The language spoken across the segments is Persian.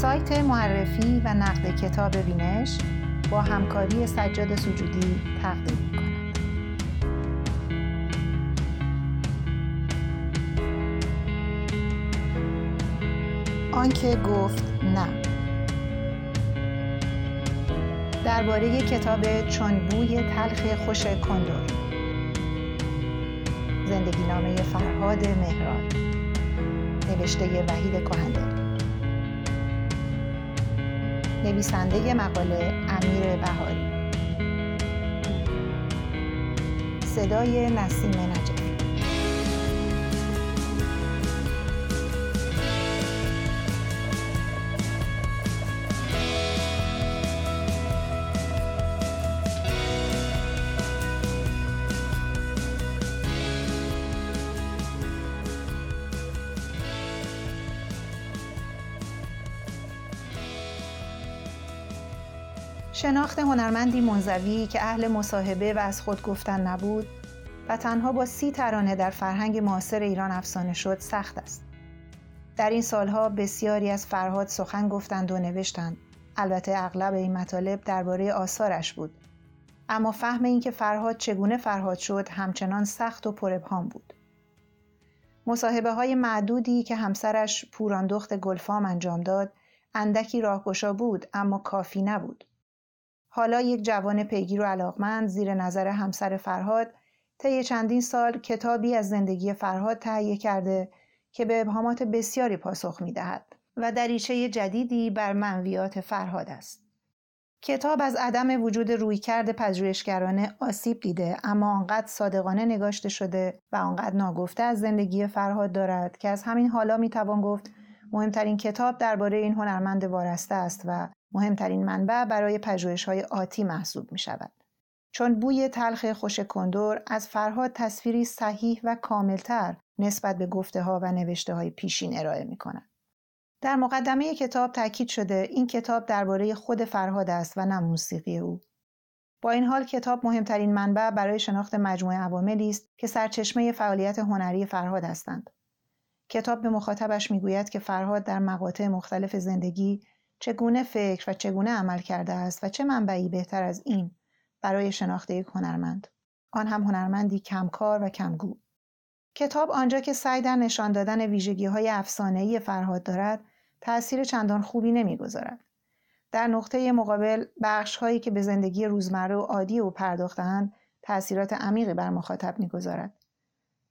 سایت معرفی و نقد کتاب وینش با همکاری سجاد سجودی تقدیم می کند. آنکه گفت نه. درباره کتاب چون بوی تلخ خوش کندور زندگی نامه فرهاد مهران. نوشته وحید کهندل نویسنده مقاله امیر بهاری. صدای نسیم نجف. شناخت هنرمندی منزوی که اهل مصاحبه و از خود گفتن نبود و تنها با سی ترانه در فرهنگ معاصر ایران افسانه شد سخت است. در این سالها بسیاری از فرهاد سخن گفتند و نوشتند. البته اغلب این مطالب درباره آثارش بود. اما فهم اینکه فرهاد چگونه فرهاد شد همچنان سخت و پربهام بود. مصاحبه های معدودی که همسرش پوراندخت گلفام انجام داد اندکی راهگشا بود اما کافی نبود. حالا یک جوان پیگیر و علاقمند زیر نظر همسر فرهاد طی چندین سال کتابی از زندگی فرهاد تهیه کرده که به ابهامات بسیاری پاسخ می دهد و دریچه جدیدی بر منویات فرهاد است. کتاب از عدم وجود رویکرد پژوهشگرانه آسیب دیده اما آنقدر صادقانه نگاشته شده و آنقدر ناگفته از زندگی فرهاد دارد که از همین حالا می توان گفت مهمترین کتاب درباره این هنرمند وارسته است و مهمترین منبع برای پژوهش های آتی محسوب می شود. چون بوی تلخ خوش کندور از فرهاد تصویری صحیح و کاملتر نسبت به گفته ها و نوشته های پیشین ارائه می کند. در مقدمه کتاب تاکید شده این کتاب درباره خود فرهاد است و نه موسیقی او. با این حال کتاب مهمترین منبع برای شناخت مجموعه عواملی است که سرچشمه فعالیت هنری فرهاد هستند. کتاب به مخاطبش می‌گوید که فرهاد در مقاطع مختلف زندگی چگونه فکر و چگونه عمل کرده است و چه منبعی بهتر از این برای شناخت یک هنرمند؟ آن هم هنرمندی کمکار و کمگو. کتاب آنجا که سعی در نشان دادن ویژگی های فرهاد دارد تأثیر چندان خوبی نمی‌گذارد. در نقطه مقابل بخش هایی که به زندگی روزمره و عادی او پرداختند تأثیرات عمیقی بر مخاطب می‌گذارد.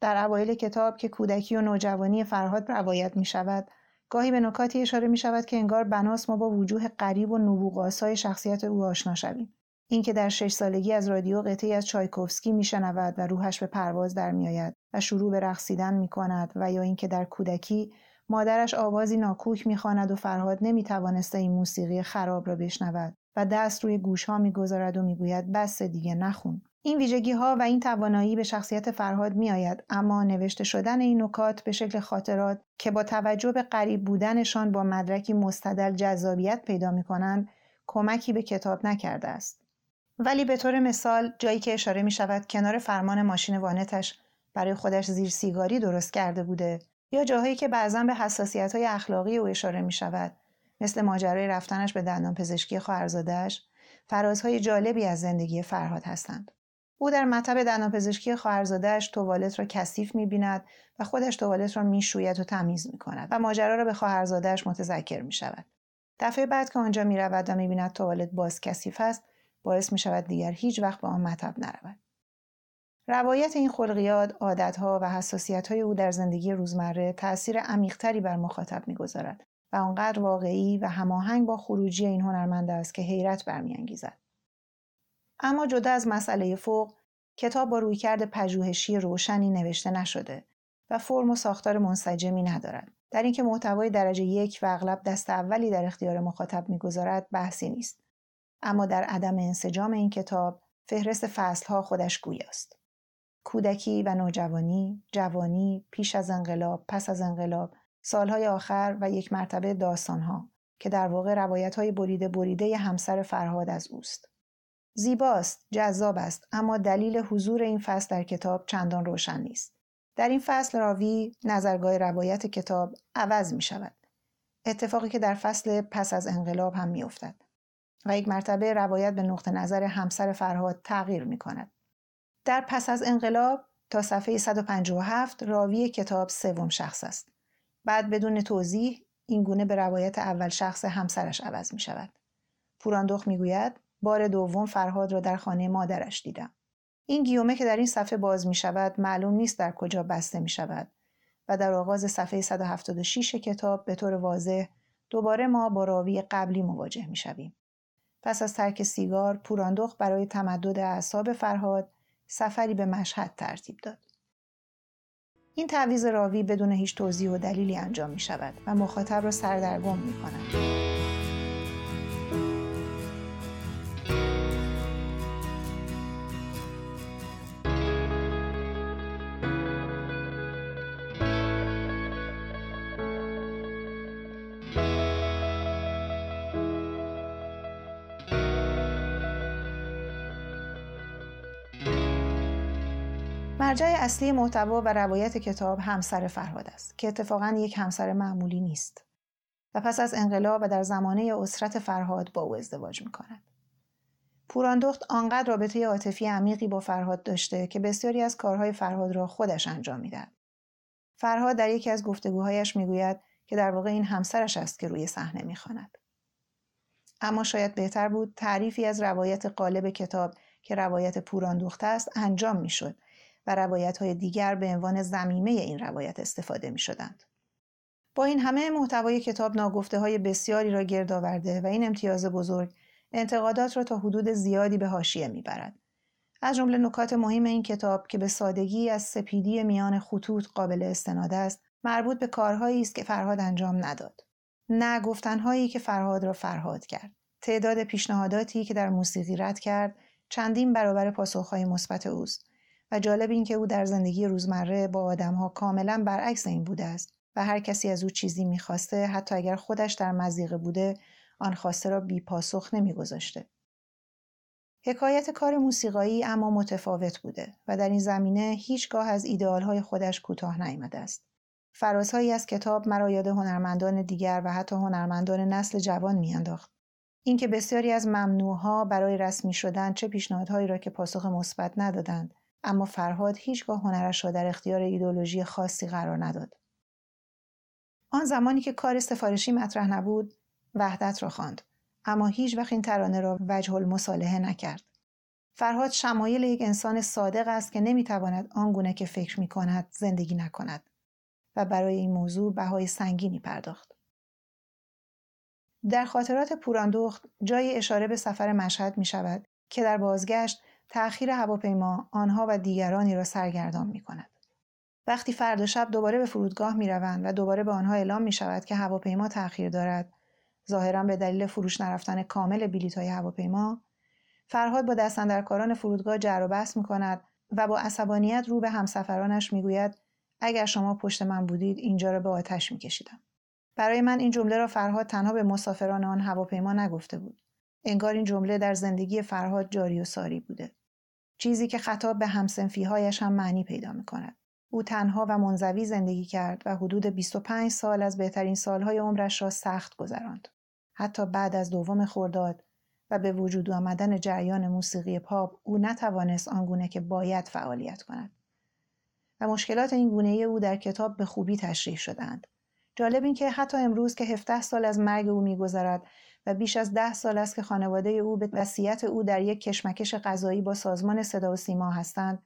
در اوایل کتاب که کودکی و نوجوانی فرهاد روایت می شود گاهی به نکاتی اشاره می شود که انگار بناس ما با وجوه قریب و نبوغاسای شخصیت او آشنا شویم. اینکه در شش سالگی از رادیو قطعی از چایکوفسکی میشنود و روحش به پرواز در میآید و شروع به رقصیدن می کند و یا اینکه در کودکی مادرش آوازی ناکوک می‌خواند و فرهاد نمی‌توانسته این موسیقی خراب را بشنود و دست روی گوشها می‌گذارد و می‌گوید بس دیگه نخون این ویژگی ها و این توانایی به شخصیت فرهاد می آید اما نوشته شدن این نکات به شکل خاطرات که با توجه به قریب بودنشان با مدرکی مستدل جذابیت پیدا می کنند کمکی به کتاب نکرده است. ولی به طور مثال جایی که اشاره می شود کنار فرمان ماشین وانتش برای خودش زیر سیگاری درست کرده بوده یا جاهایی که بعضا به حساسیت های اخلاقی او اشاره می شود مثل ماجرای رفتنش به دندان پزشکی فرازهای جالبی از زندگی فرهاد هستند. او در مطب دندانپزشکی خواهرزادهاش توالت را کثیف می‌بیند و خودش توالت را می‌شوید و تمیز می‌کند و ماجرا را به خواهرزادهاش متذکر می‌شود. دفعه بعد که آنجا می‌رود و می‌بیند توالت باز کثیف است باعث می‌شود دیگر هیچ وقت به آن مطب نرود. روایت این خلقیات عادتها و حساسیتهای او در زندگی روزمره تأثیر عمیقتری بر مخاطب می‌گذارد و آنقدر واقعی و هماهنگ با خروجی این هنرمند است که حیرت برمیانگیزد. اما جدا از مسئله فوق کتاب با رویکرد پژوهشی روشنی نوشته نشده و فرم و ساختار منسجمی ندارد در اینکه محتوای درجه یک و اغلب دست اولی در اختیار مخاطب می‌گذارد بحثی نیست. اما در عدم انسجام این کتاب فهرست فصلها خودش گویاست. کودکی و نوجوانی جوانی پیش از انقلاب پس از انقلاب سالهای آخر و یک مرتبه داستانها که در واقع روایت های بریده بریده همسر فرهاد از اوست. زیباست، جذاب است، اما دلیل حضور این فصل در کتاب چندان روشن نیست. در این فصل راوی نظرگاه روایت کتاب عوض می شود. اتفاقی که در فصل پس از انقلاب هم میافتد و یک مرتبه روایت به نقطه نظر همسر فرهاد تغییر می کند. در پس از انقلاب تا صفحه 157 راوی کتاب سوم شخص است. بعد بدون توضیح این گونه به روایت اول شخص همسرش عوض می شود. پوراندخ می گوید بار دوم فرهاد را در خانه مادرش دیدم. این گیومه که در این صفحه باز می شود معلوم نیست در کجا بسته می شود و در آغاز صفحه 176 کتاب به طور واضح دوباره ما با راوی قبلی مواجه می شویم. پس از ترک سیگار پوراندخ برای تمدد اعصاب فرهاد سفری به مشهد ترتیب داد. این تعویز راوی بدون هیچ توضیح و دلیلی انجام می شود و مخاطب را سردرگم می کند. مرجع اصلی محتوا و روایت کتاب همسر فرهاد است که اتفاقا یک همسر معمولی نیست و پس از انقلاب و در زمانه اسرت فرهاد با او ازدواج می کند. پوراندخت آنقدر رابطه عاطفی عمیقی با فرهاد داشته که بسیاری از کارهای فرهاد را خودش انجام می‌دهد. فرهاد در یکی از گفتگوهایش می‌گوید که در واقع این همسرش است که روی صحنه می‌خواند. اما شاید بهتر بود تعریفی از روایت قالب کتاب که روایت پوراندخت است انجام می‌شد و روایت های دیگر به عنوان زمیمه این روایت استفاده می شدند. با این همه محتوای کتاب ناگفته های بسیاری را گرد آورده و این امتیاز بزرگ انتقادات را تا حدود زیادی به حاشیه می‌برد. از جمله نکات مهم این کتاب که به سادگی از سپیدی میان خطوط قابل استناد است مربوط به کارهایی است که فرهاد انجام نداد نه گفتنهایی که فرهاد را فرهاد کرد تعداد پیشنهاداتی که در موسیقی رد کرد چندین برابر پاسخهای مثبت اوست و جالب این که او در زندگی روزمره با آدمها کاملا برعکس این بوده است و هر کسی از او چیزی می‌خواسته حتی اگر خودش در مزیقه بوده آن خواسته را بی پاسخ نمیگذاشته. حکایت کار موسیقایی اما متفاوت بوده و در این زمینه هیچگاه از ایدئالهای خودش کوتاه نیامده است. فرازهایی از کتاب مرا یاد هنرمندان دیگر و حتی هنرمندان نسل جوان میانداخت. اینکه بسیاری از ممنوعها برای رسمی شدن چه پیشنهادهایی را که پاسخ مثبت ندادند اما فرهاد هیچگاه هنرش را در اختیار ایدولوژی خاصی قرار نداد. آن زمانی که کار سفارشی مطرح نبود، وحدت را خواند، اما هیچ وقت این ترانه را وجه المصالحه نکرد. فرهاد شمایل یک انسان صادق است که نمی‌تواند آنگونه که فکر می کند زندگی نکند و برای این موضوع بهای سنگینی پرداخت. در خاطرات پوراندخت جای اشاره به سفر مشهد می شود که در بازگشت تأخیر هواپیما آنها و دیگرانی را سرگردان می کند. وقتی فردا شب دوباره به فرودگاه می روند و دوباره به آنها اعلام می شود که هواپیما تأخیر دارد ظاهرا به دلیل فروش نرفتن کامل بلیط های هواپیما فرهاد با دستندرکاران فرودگاه جر و بحث می کند و با عصبانیت رو به همسفرانش می‌گوید اگر شما پشت من بودید اینجا را به آتش میکشیدم. برای من این جمله را فرهاد تنها به مسافران آن هواپیما نگفته بود. انگار این جمله در زندگی فرهاد جاری و ساری بوده. چیزی که خطاب به همسنفیهایش هم معنی پیدا می کند. او تنها و منزوی زندگی کرد و حدود 25 سال از بهترین سالهای عمرش را سخت گذراند. حتی بعد از دوم خورداد و به وجود آمدن جریان موسیقی پاپ او نتوانست آنگونه که باید فعالیت کند. و مشکلات این گونه او در کتاب به خوبی تشریح شدند. جالب این که حتی امروز که 17 سال از مرگ او میگذرد و بیش از ده سال است که خانواده او به وصیت او در یک کشمکش قضایی با سازمان صدا و سیما هستند.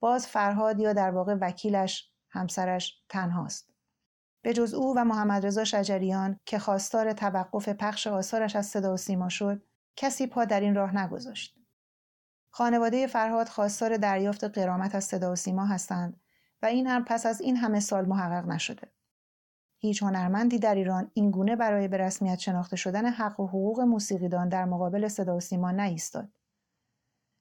باز فرهاد یا در واقع وکیلش همسرش تنهاست. به جز او و محمد رضا شجریان که خواستار توقف پخش آثارش از صدا و سیما شد کسی پا در این راه نگذاشت. خانواده فرهاد خواستار دریافت قرامت از صدا و سیما هستند و این هم پس از این همه سال محقق نشده. هیچ هنرمندی در ایران این گونه برای به رسمیت شناخته شدن حق و حقوق موسیقیدان در مقابل صدا و سیما نایستاد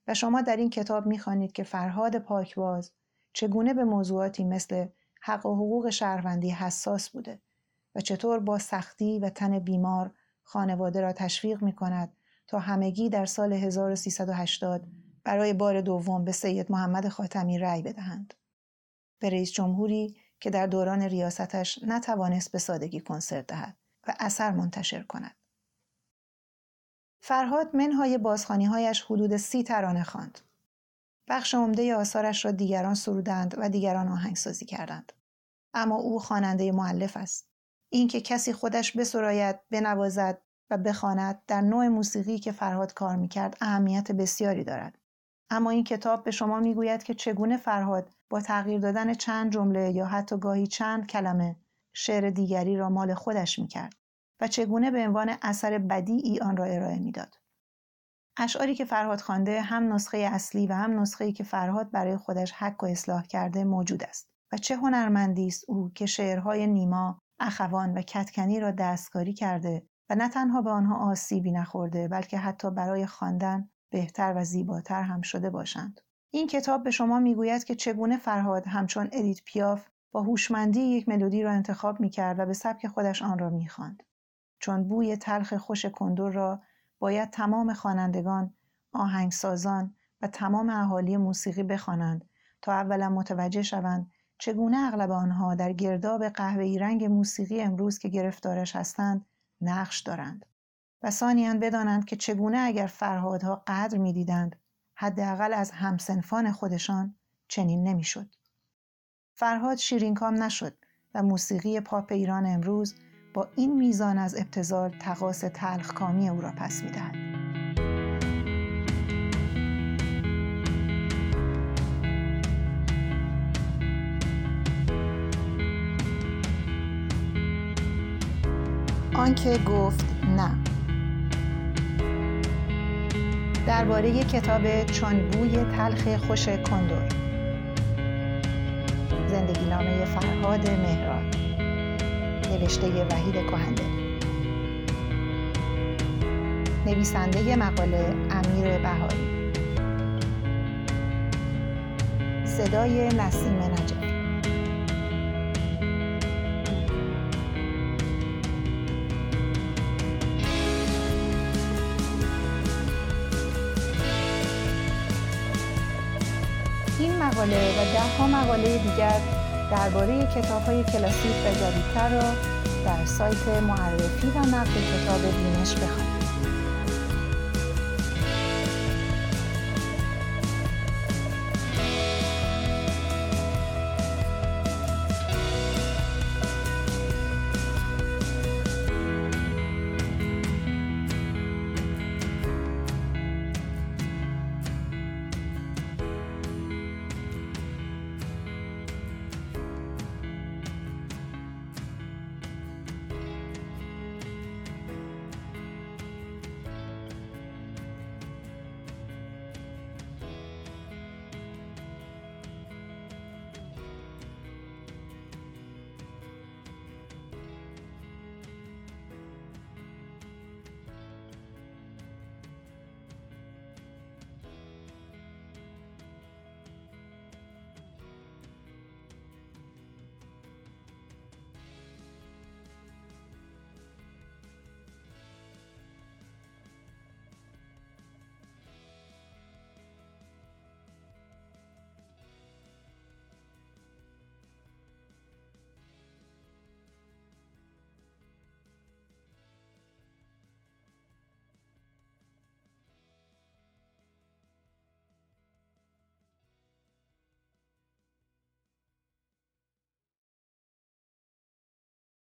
و شما در این کتاب می‌خوانید که فرهاد پاکباز چگونه به موضوعاتی مثل حق و حقوق شهروندی حساس بوده و چطور با سختی و تن بیمار خانواده را تشویق می کند تا همگی در سال 1380 برای بار دوم به سید محمد خاتمی رأی بدهند. به رئیس جمهوری که در دوران ریاستش نتوانست به سادگی کنسرت دهد و اثر منتشر کند. فرهاد منهای بازخانی هایش حدود سی ترانه خواند. بخش عمده آثارش را دیگران سرودند و دیگران آهنگسازی کردند. اما او خواننده معلف است. اینکه کسی خودش بسراید، بنوازد و بخواند در نوع موسیقی که فرهاد کار می‌کرد اهمیت بسیاری دارد. اما این کتاب به شما می‌گوید که چگونه فرهاد با تغییر دادن چند جمله یا حتی گاهی چند کلمه شعر دیگری را مال خودش می‌کرد و چگونه به عنوان اثر بدیعی آن را ارائه می‌داد. اشعاری که فرهاد خوانده هم نسخه اصلی و هم نسخه‌ای که فرهاد برای خودش حک و اصلاح کرده موجود است و چه هنرمندی است او که شعرهای نیما، اخوان و کتکنی را دستکاری کرده و نه تنها به آنها آسیبی نخورده بلکه حتی برای خواندن بهتر و زیباتر هم شده باشند. این کتاب به شما می‌گوید که چگونه فرهاد همچون ادیت پیاف با هوشمندی یک ملودی را انتخاب می کرد و به سبک خودش آن را می‌خواند. چون بوی تلخ خوش کندور را باید تمام خوانندگان، آهنگسازان و تمام اهالی موسیقی بخوانند تا اولا متوجه شوند چگونه اغلب آنها در گرداب قهوه‌ای رنگ موسیقی امروز که گرفتارش هستند نقش دارند و ثانیاً بدانند که چگونه اگر فرهادها قدر می‌دیدند حداقل از همسنفان خودشان چنین نمی‌شد. فرهاد شیرینکام نشد و موسیقی پاپ ایران امروز با این میزان از ابتزال تقاس تلخکامی او را پس می‌دهد. آنکه گفت نه درباره کتاب چون بوی تلخ خوش کندور زندگی نامه فرهاد مهران نوشته وحید کهنده. نویسنده مقاله امیر بهاری صدای نسیم نجف. مقاله و ده ها مقاله دیگر درباره کتاب های کلاسیک و جدیدتر را در سایت معرفی و نقد کتاب بینش بخوانید.